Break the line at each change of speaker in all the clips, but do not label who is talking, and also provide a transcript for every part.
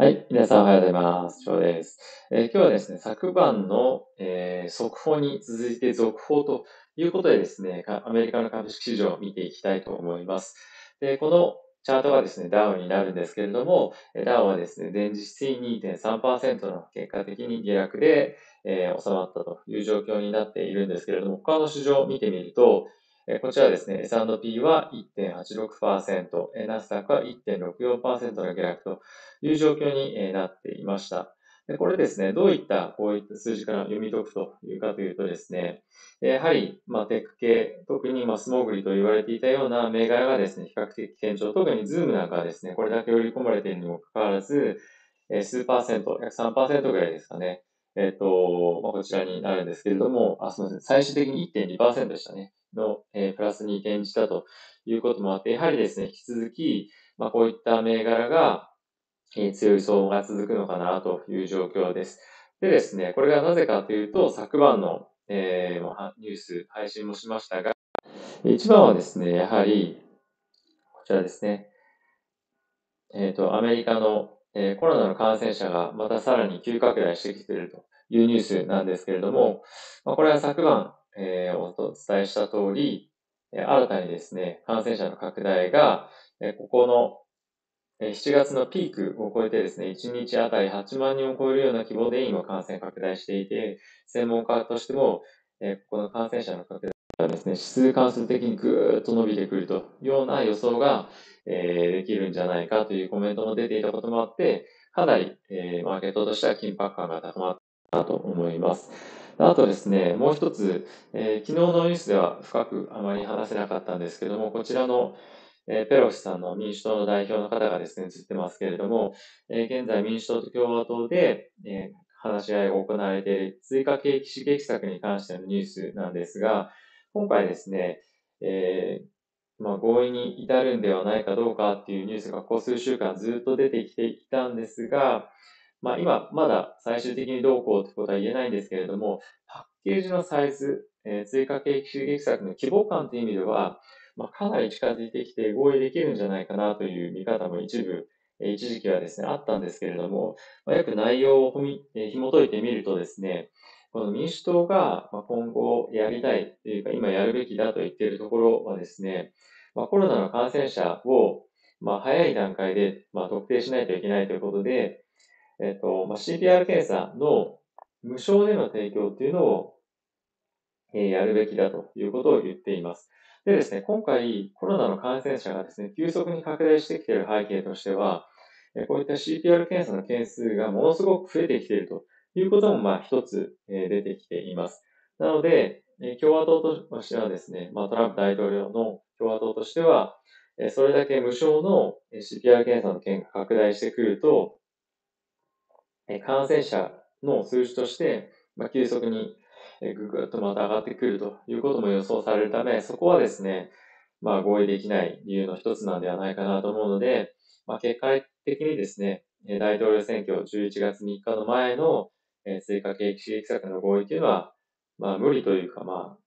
はい。皆さんおはようございます。翔です。えー、今日はですね、昨晩の、えー、速報に続いて続報ということでですね、アメリカの株式市場を見ていきたいと思います。で、このチャートがですね、ダウンになるんですけれども、ダウンはですね、前日比2.3%の結果的に下落で、えー、収まったという状況になっているんですけれども、他の市場を見てみると、こちらですね、S&P は1.86%、ナスダックは1.64%の下落という状況になっていました。これですね、どういったこういった数字から読み解くというかというとですね、やはり、まあ、テック系、特にまあ巣ごもりと言われていたような銘柄がですね、比較的堅調、特にズームなんかはですね、これだけ売り込まれているにもかかわらず、数パーセント、約3%ぐらいですかね、えっ、ー、と、まあ、こちらになるんですけれども、あ、すみません。最終的に1.2%でしたね。の、えー、プラスに転じたということもあって、やはりですね、引き続き、まあ、こういった銘柄が、えー、強い相場が続くのかなという状況です。でですね、これがなぜかというと、昨晩の、えー、ニュース配信もしましたが、一番はですね、やはり、こちらですね、えっ、ー、と、アメリカの、えー、コロナの感染者がまたさらに急拡大してきているというニュースなんですけれども、まあ、これは昨晩、えー、お伝えした通り、新たにですね、感染者の拡大が、ここの7月のピークを超えてですね、1日あたり8万人を超えるような規模で今感染拡大していて、専門家としても、ここの感染者の拡大がですね、指数関数的にぐーっと伸びてくるというような予想が、できるんじゃないかというコメントも出ていたこともあって、かなり、マーケットとしては緊迫感が高まったと思います。あとですね、もう一つ、えー、昨日のニュースでは深くあまり話せなかったんですけども、こちらの、えー、ペロシさんの民主党の代表の方がですね、映ってますけれども、えー、現在民主党と共和党で、え話し合いが行われている追加景気刺激策に関してのニュースなんですが、今回ですね、えまあ、合意に至るんではないかどうかっていうニュースがここ数週間ずっと出てきていたんですが、まあ、今、まだ最終的にどうこうということは言えないんですけれども、パッケージのサイズ、えー、追加景気刺激策の規模感という意味では、まあ、かなり近づいてきて合意できるんじゃないかなという見方も一部、えー、一時期はですね、あったんですけれども、まあ、よく内容をみ、えー、紐解いてみるとですね、この民主党が今後やりたいというか、今やるべきだと言っているところはですね、まあ、コロナの感染者をまあ早い段階でまあ特定しないといけないということで、えっ、ー、と、まあ、CPR 検査の無償での提供っていうのを、えー、やるべきだということを言っています。でですね、今回コロナの感染者がですね、急速に拡大してきている背景としては、えこういった CPR 検査の件数がものすごく増えてきているということも、まあ、一つ、え出てきています。なので、え共和党としてはですね、まあ、トランプ大統領の共和党としては、それだけ無償の CPR 検査の件が拡大してくると、感染者の数字として、まあ、急速にぐぐっとまた上がってくるということも予想されるため、そこはですね、まあ合意できない理由の一つなんではないかなと思うので、まあ、結果的にですね、大統領選挙11月3日の前の追加景気刺激策の合意というのは、まあ無理というか、まあ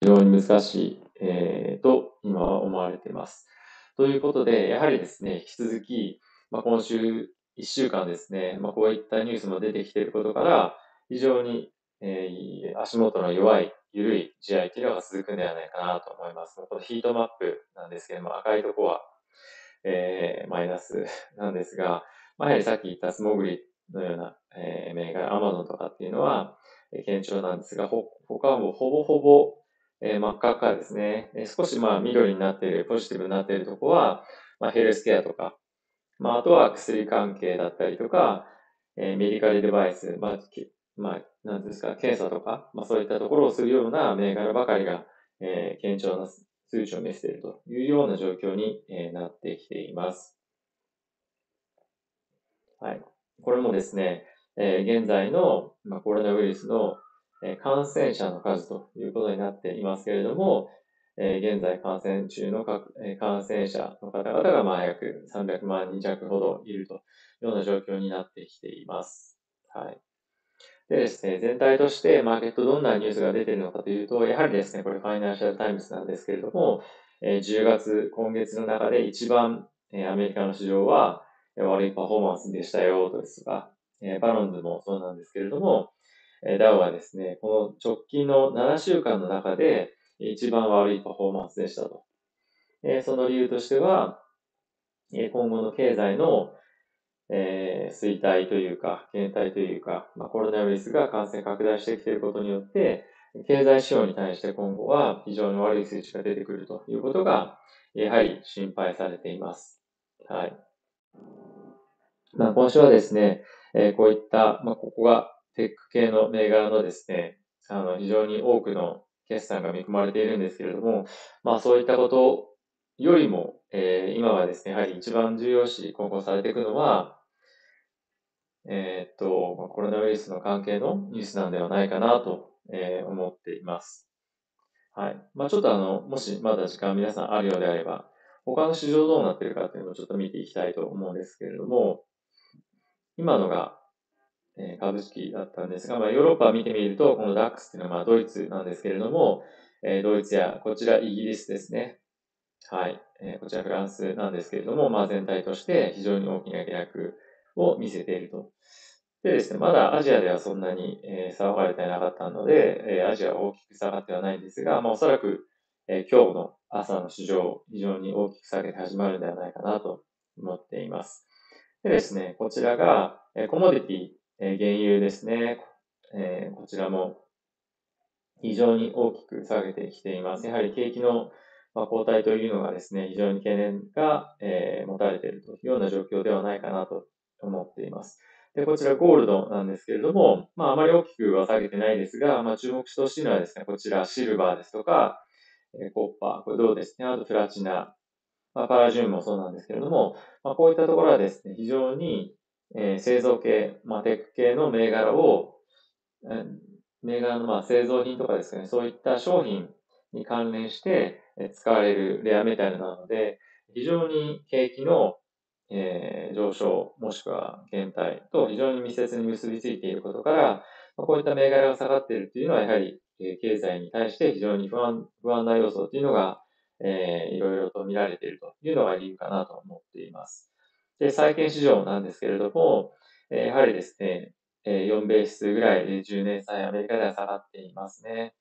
非常に難しい、えー、と今は思われています。ということで、やはりですね、引き続き、まあ、今週1週間ですね、まあ、こういったニュースも出てきていることから、非常に、えー、足元の弱い、緩い試合というのが続くんではないかなと思います。このヒートマップなんですけども、赤いとこは、えー、マイナスなんですが、まあ、やはりさっき言ったスモグリのような、えー、銘柄、アマゾンとかっていうのは、えー、堅調なんですが、ほ、他はもうほぼほぼ、えー、真っ赤っかですね。えー、少しまあ緑になっている、ポジティブになっているところは、まあ、ヘルスケアとか、まあ、あとは薬関係だったりとか、えー、メディカルデバイス、まあ、まあ、なんですか、検査とか、まあ、そういったところをするような銘柄ばかりが、えー、堅調な数値を見せているというような状況に、えー、なってきています。はい。これもですね、えー、現在の、まあ、コロナウイルスの、えー、感染者の数ということになっていますけれども、え現在感染中のえ感染者の方々がまあ約300万人弱ほどいるというような状況になってきています。はい。でですね、全体としてマーケットどんなニュースが出ているのかというと、やはりですね、これファイナンシャルタイムズなんですけれども、え10月、今月の中で一番えアメリカの市場は悪いパフォーマンスでしたよと、ですとか、えバロンズもそうなんですけれども、えダウはですね、この直近の7週間の中で一番悪いパフォーマンスでしたと。えその理由としては、え今後の経済の、え衰退というか、減退というか、まあ、コロナウイルスが感染拡大してきていることによって、経済指標に対して今後は非常に悪い数値が出てくるということが、やはり心配されています。はい。まあ、今週はですね、えこういった、まあ、ここがテック系の銘柄のですね、あの、非常に多くの決算が見込まれているんですけれども、まあそういったことよりも、えー、今はですね、やはり一番重要視、今後されていくのは、えー、っと、コロナウイルスの関係のニュースなんではないかなと、えー、思っています。はい。まあちょっとあの、もしまだ時間皆さんあるようであれば、他の市場どうなってるかというのをちょっと見ていきたいと思うんですけれども、今のがえ株式だったんですが、まあ、ヨーロッパを見てみると、この DAX っていうのはまあドイツなんですけれども、えドイツやこちらイギリスですね。はい。えこちらフランスなんですけれども、まあ、全体として非常に大きな下落を見せていると。でですね、まだアジアではそんなに、え騒がれていなかったので、えアジアは大きく下がってはないんですが、まあ、おそらく、え今日の朝の市場、非常に大きく下げて始まるんではないかなと思っています。でですね、こちらが、えコモディティえ原油ですね。えこちらも非常に大きく下げてきています。やはり景気の後退というのがですね、非常に懸念が、え持たれているというような状況ではないかなと思っています。で、こちらゴールドなんですけれども、まああまり大きくは下げてないですが、まあ注目してほしいのはですね、こちらシルバーですとか、えコッパー、これ銅ですね、あとプラチナ、まあ、パラジウムもそうなんですけれども、まあ、こういったところはですね、非常にえー、製造系、まあ、テック系の銘柄を、え、銘柄のまあ製造品とかですね、そういった商品に関連して使われるレアメタルなので、非常に景気の、えー、上昇もしくは減退と非常に密接に結びついていることから、こういった銘柄が下がっているというのはやはり経済に対して非常に不安不安な要素というのが、えー、いろいろと見られているというのが理由かなと思っています。で、債券市場なんですけれども、えやはりですね、え4ベースぐらいで10年債アメリカでは下がっていますね。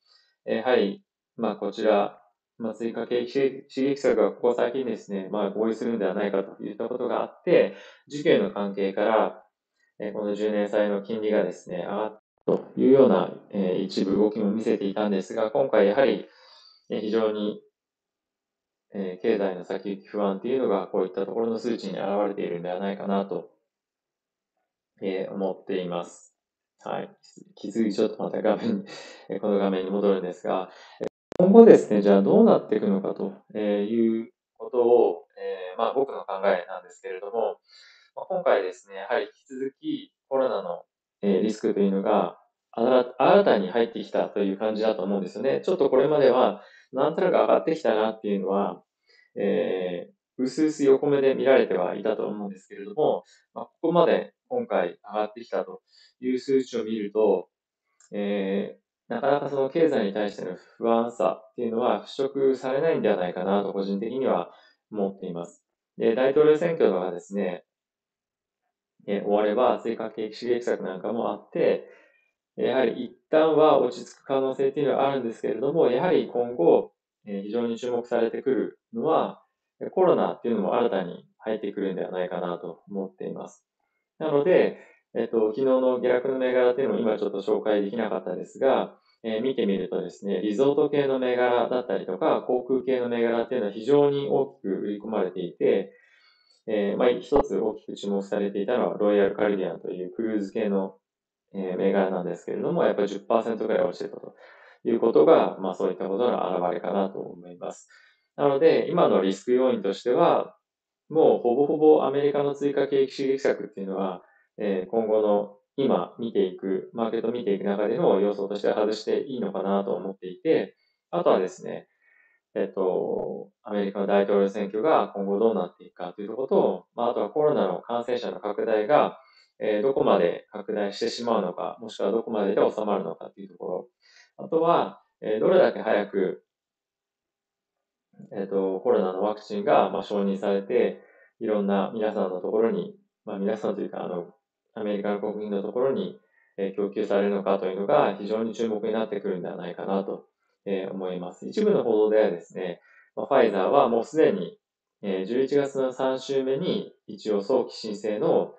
やはり、まあこちら、まあ追加景気刺激策がここ最近ですね、まあ合意するんではないかといったことがあって、需給の関係から、えこの10年債の金利がですね、上がったというような、え一部動きも見せていたんですが、今回やはり、え非常にえ、経済の先行き不安っていうのがこういったところの数値に現れているんではないかなと、え、思っています。はい。気づいちょっとまた画面に、この画面に戻るんですが、今後ですね、じゃあどうなっていくのかということを、え、まあ僕の考えなんですけれども、ま、今回ですね、やはり引き続きコロナの、えリスクというのが新たに入ってきたという感じだと思うんですよね。ちょっとこれまではなんとなく上がってきたなっていうのは、えー、うすうす横目で見られてはいたと思うんですけれども、まあ、ここまで今回上がってきたという数値を見ると、えー、なかなかその経済に対しての不安さっていうのは払拭されないんではないかなと個人的には思っています。で、大統領選挙がですね、え終われば追加景気刺激策なんかもあって、やはり一旦は落ち着く可能性っていうのはあるんですけれども、やはり今後、え非常に注目されてくるのは、コロナっていうのも新たに入ってくるんではないかなと思っています。なので、えっと、昨日の下落の銘柄っていうのも今ちょっと紹介できなかったですが、えー、見てみるとですね、リゾート系の銘柄だったりとか、航空系の銘柄っていうのは非常に大きく売り込まれていて、えー、まあ、一つ大きく注目されていたのは、ロイヤルカリビアンというクルーズ系の、え、銘柄なんですけれども、やっぱり10%ぐらい落ちてたと。いうことが、まあそういったことの表れかなと思います。なので、今のリスク要因としては、もうほぼほぼアメリカの追加景気刺激策っていうのは、えー、今後の今見ていく、マーケット見ていく中での要素として外していいのかなと思っていて、あとはですね、えっ、と、アメリカの大統領選挙が今後どうなっていくかというころと、まあ、あとはコロナの感染者の拡大が、えー、どこまで拡大してしまうのか、もしくはどこまでで収まるのかというところ、あとは、えどれだけ早く、えっ、と、コロナのワクチンが、ま承認されて、いろんな皆さんのところに、まあ、皆さんというか、あの、アメリカの国民のところに、え供給されるのかというのが非常に注目になってくるんではないかなと、え思います。一部の報道ではですね、まファイザーはもうすでに、え11月の3週目に一応早期申請の、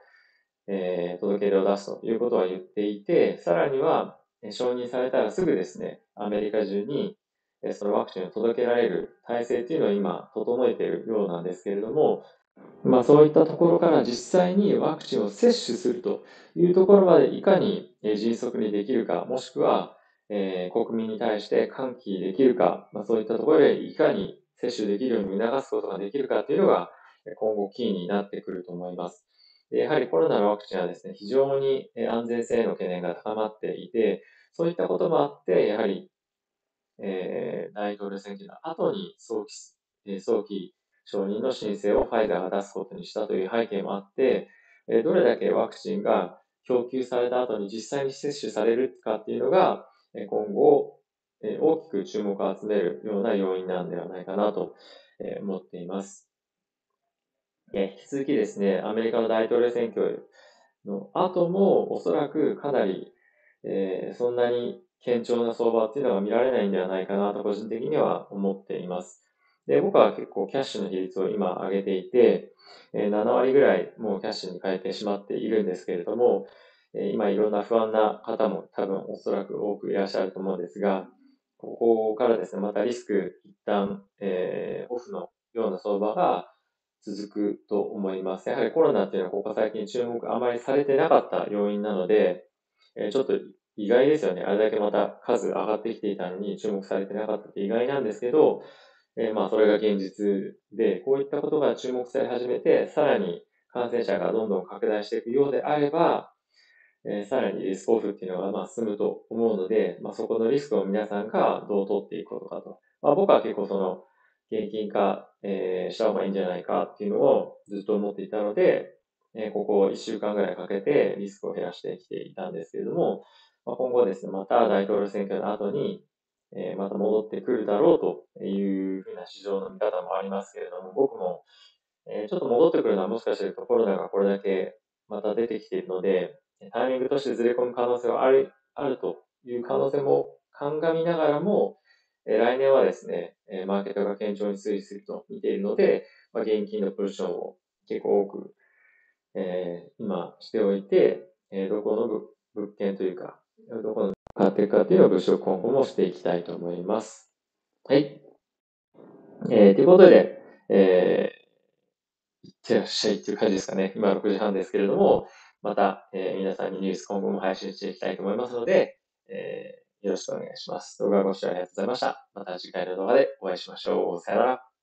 え届け出を出すということは言っていて、さらには承認されたらすぐですね、アメリカ中にそのワクチンを届けられる体制っていうのを今整えているようなんですけれども、まあそういったところから実際にワクチンを接種するというところまでいかに迅速にできるか、もしくは、えー、国民に対して喚起できるか、まあそういったところでいかに接種できるように促すことができるかというのが今後キーになってくると思います。でやはりコロナのワクチンはですね、非常に安全性への懸念が高まっていて、そういったこともあって、やはりえー、大統領選挙の後に早期、え、早期承認の申請をファイザーが出すことにしたという背景もあって、え、どれだけワクチンが供給された後に実際に接種されるかっていうのが、え、今後、え、大きく注目を集めるような要因なんではないかなと、え、思っています。え、引き続きですね、アメリカの大統領選挙の後もおそらくかなり、えー、そんなに堅調な相場っていうのが見られないんではないかなと個人的には思っています。で、僕は結構キャッシュの比率を今上げていてえ、7割ぐらいもうキャッシュに変えてしまっているんですけれども、え今いろんな不安な方も多分おそらく多くいらっしゃると思うんですが、ここからですね、またリスク一旦、えー、オフのような相場が続くと思います。やはりコロナっていうのはここ最近注目あまりされてなかった要因なので、えー、ちょっと意外ですよね。あれだけまた数上がってきていたのに注目されてなかったって意外なんですけど、えー、まあそれが現実で、こういったことが注目され始めて、さらに感染者がどんどん拡大していくようであれば、えー、さらにリスクオフっていうのがまあ進むと思うので、まあそこのリスクを皆さんがどう取っていくことかと。まあ僕は結構その、現金化、えー、した方がいいんじゃないかっていうのをずっと思っていたので、え、ここ1週間ぐらいかけてリスクを減らしてきていたんですけれども、まあ、今後ですね、また大統領選挙の後に、え、また戻ってくるだろうというふうな市場の見方もありますけれども、僕も、え、ちょっと戻ってくるのはもしかするとコロナがこれだけまた出てきているので、タイミングとしてずれ込む可能性はある、あるという可能性も鑑みながらも、え来年はですね、えマーケットが堅調に推移すると見ているので、まあ、現金のポジションを結構多く、えー、今しておいて、えー、どこの物件というか、どこに変わっていくかというのを物色今後もしていきたいと思います。はい。えー、ということで、えー、いってらっしゃいっていう感じですかね。今6時半ですけれども、また、えー、皆さんにニュース今後も配信していきたいと思いますので、えー、よろしくお願いします。動画ご視聴ありがとうございました。また次回の動画でお会いしましょう。さよなら。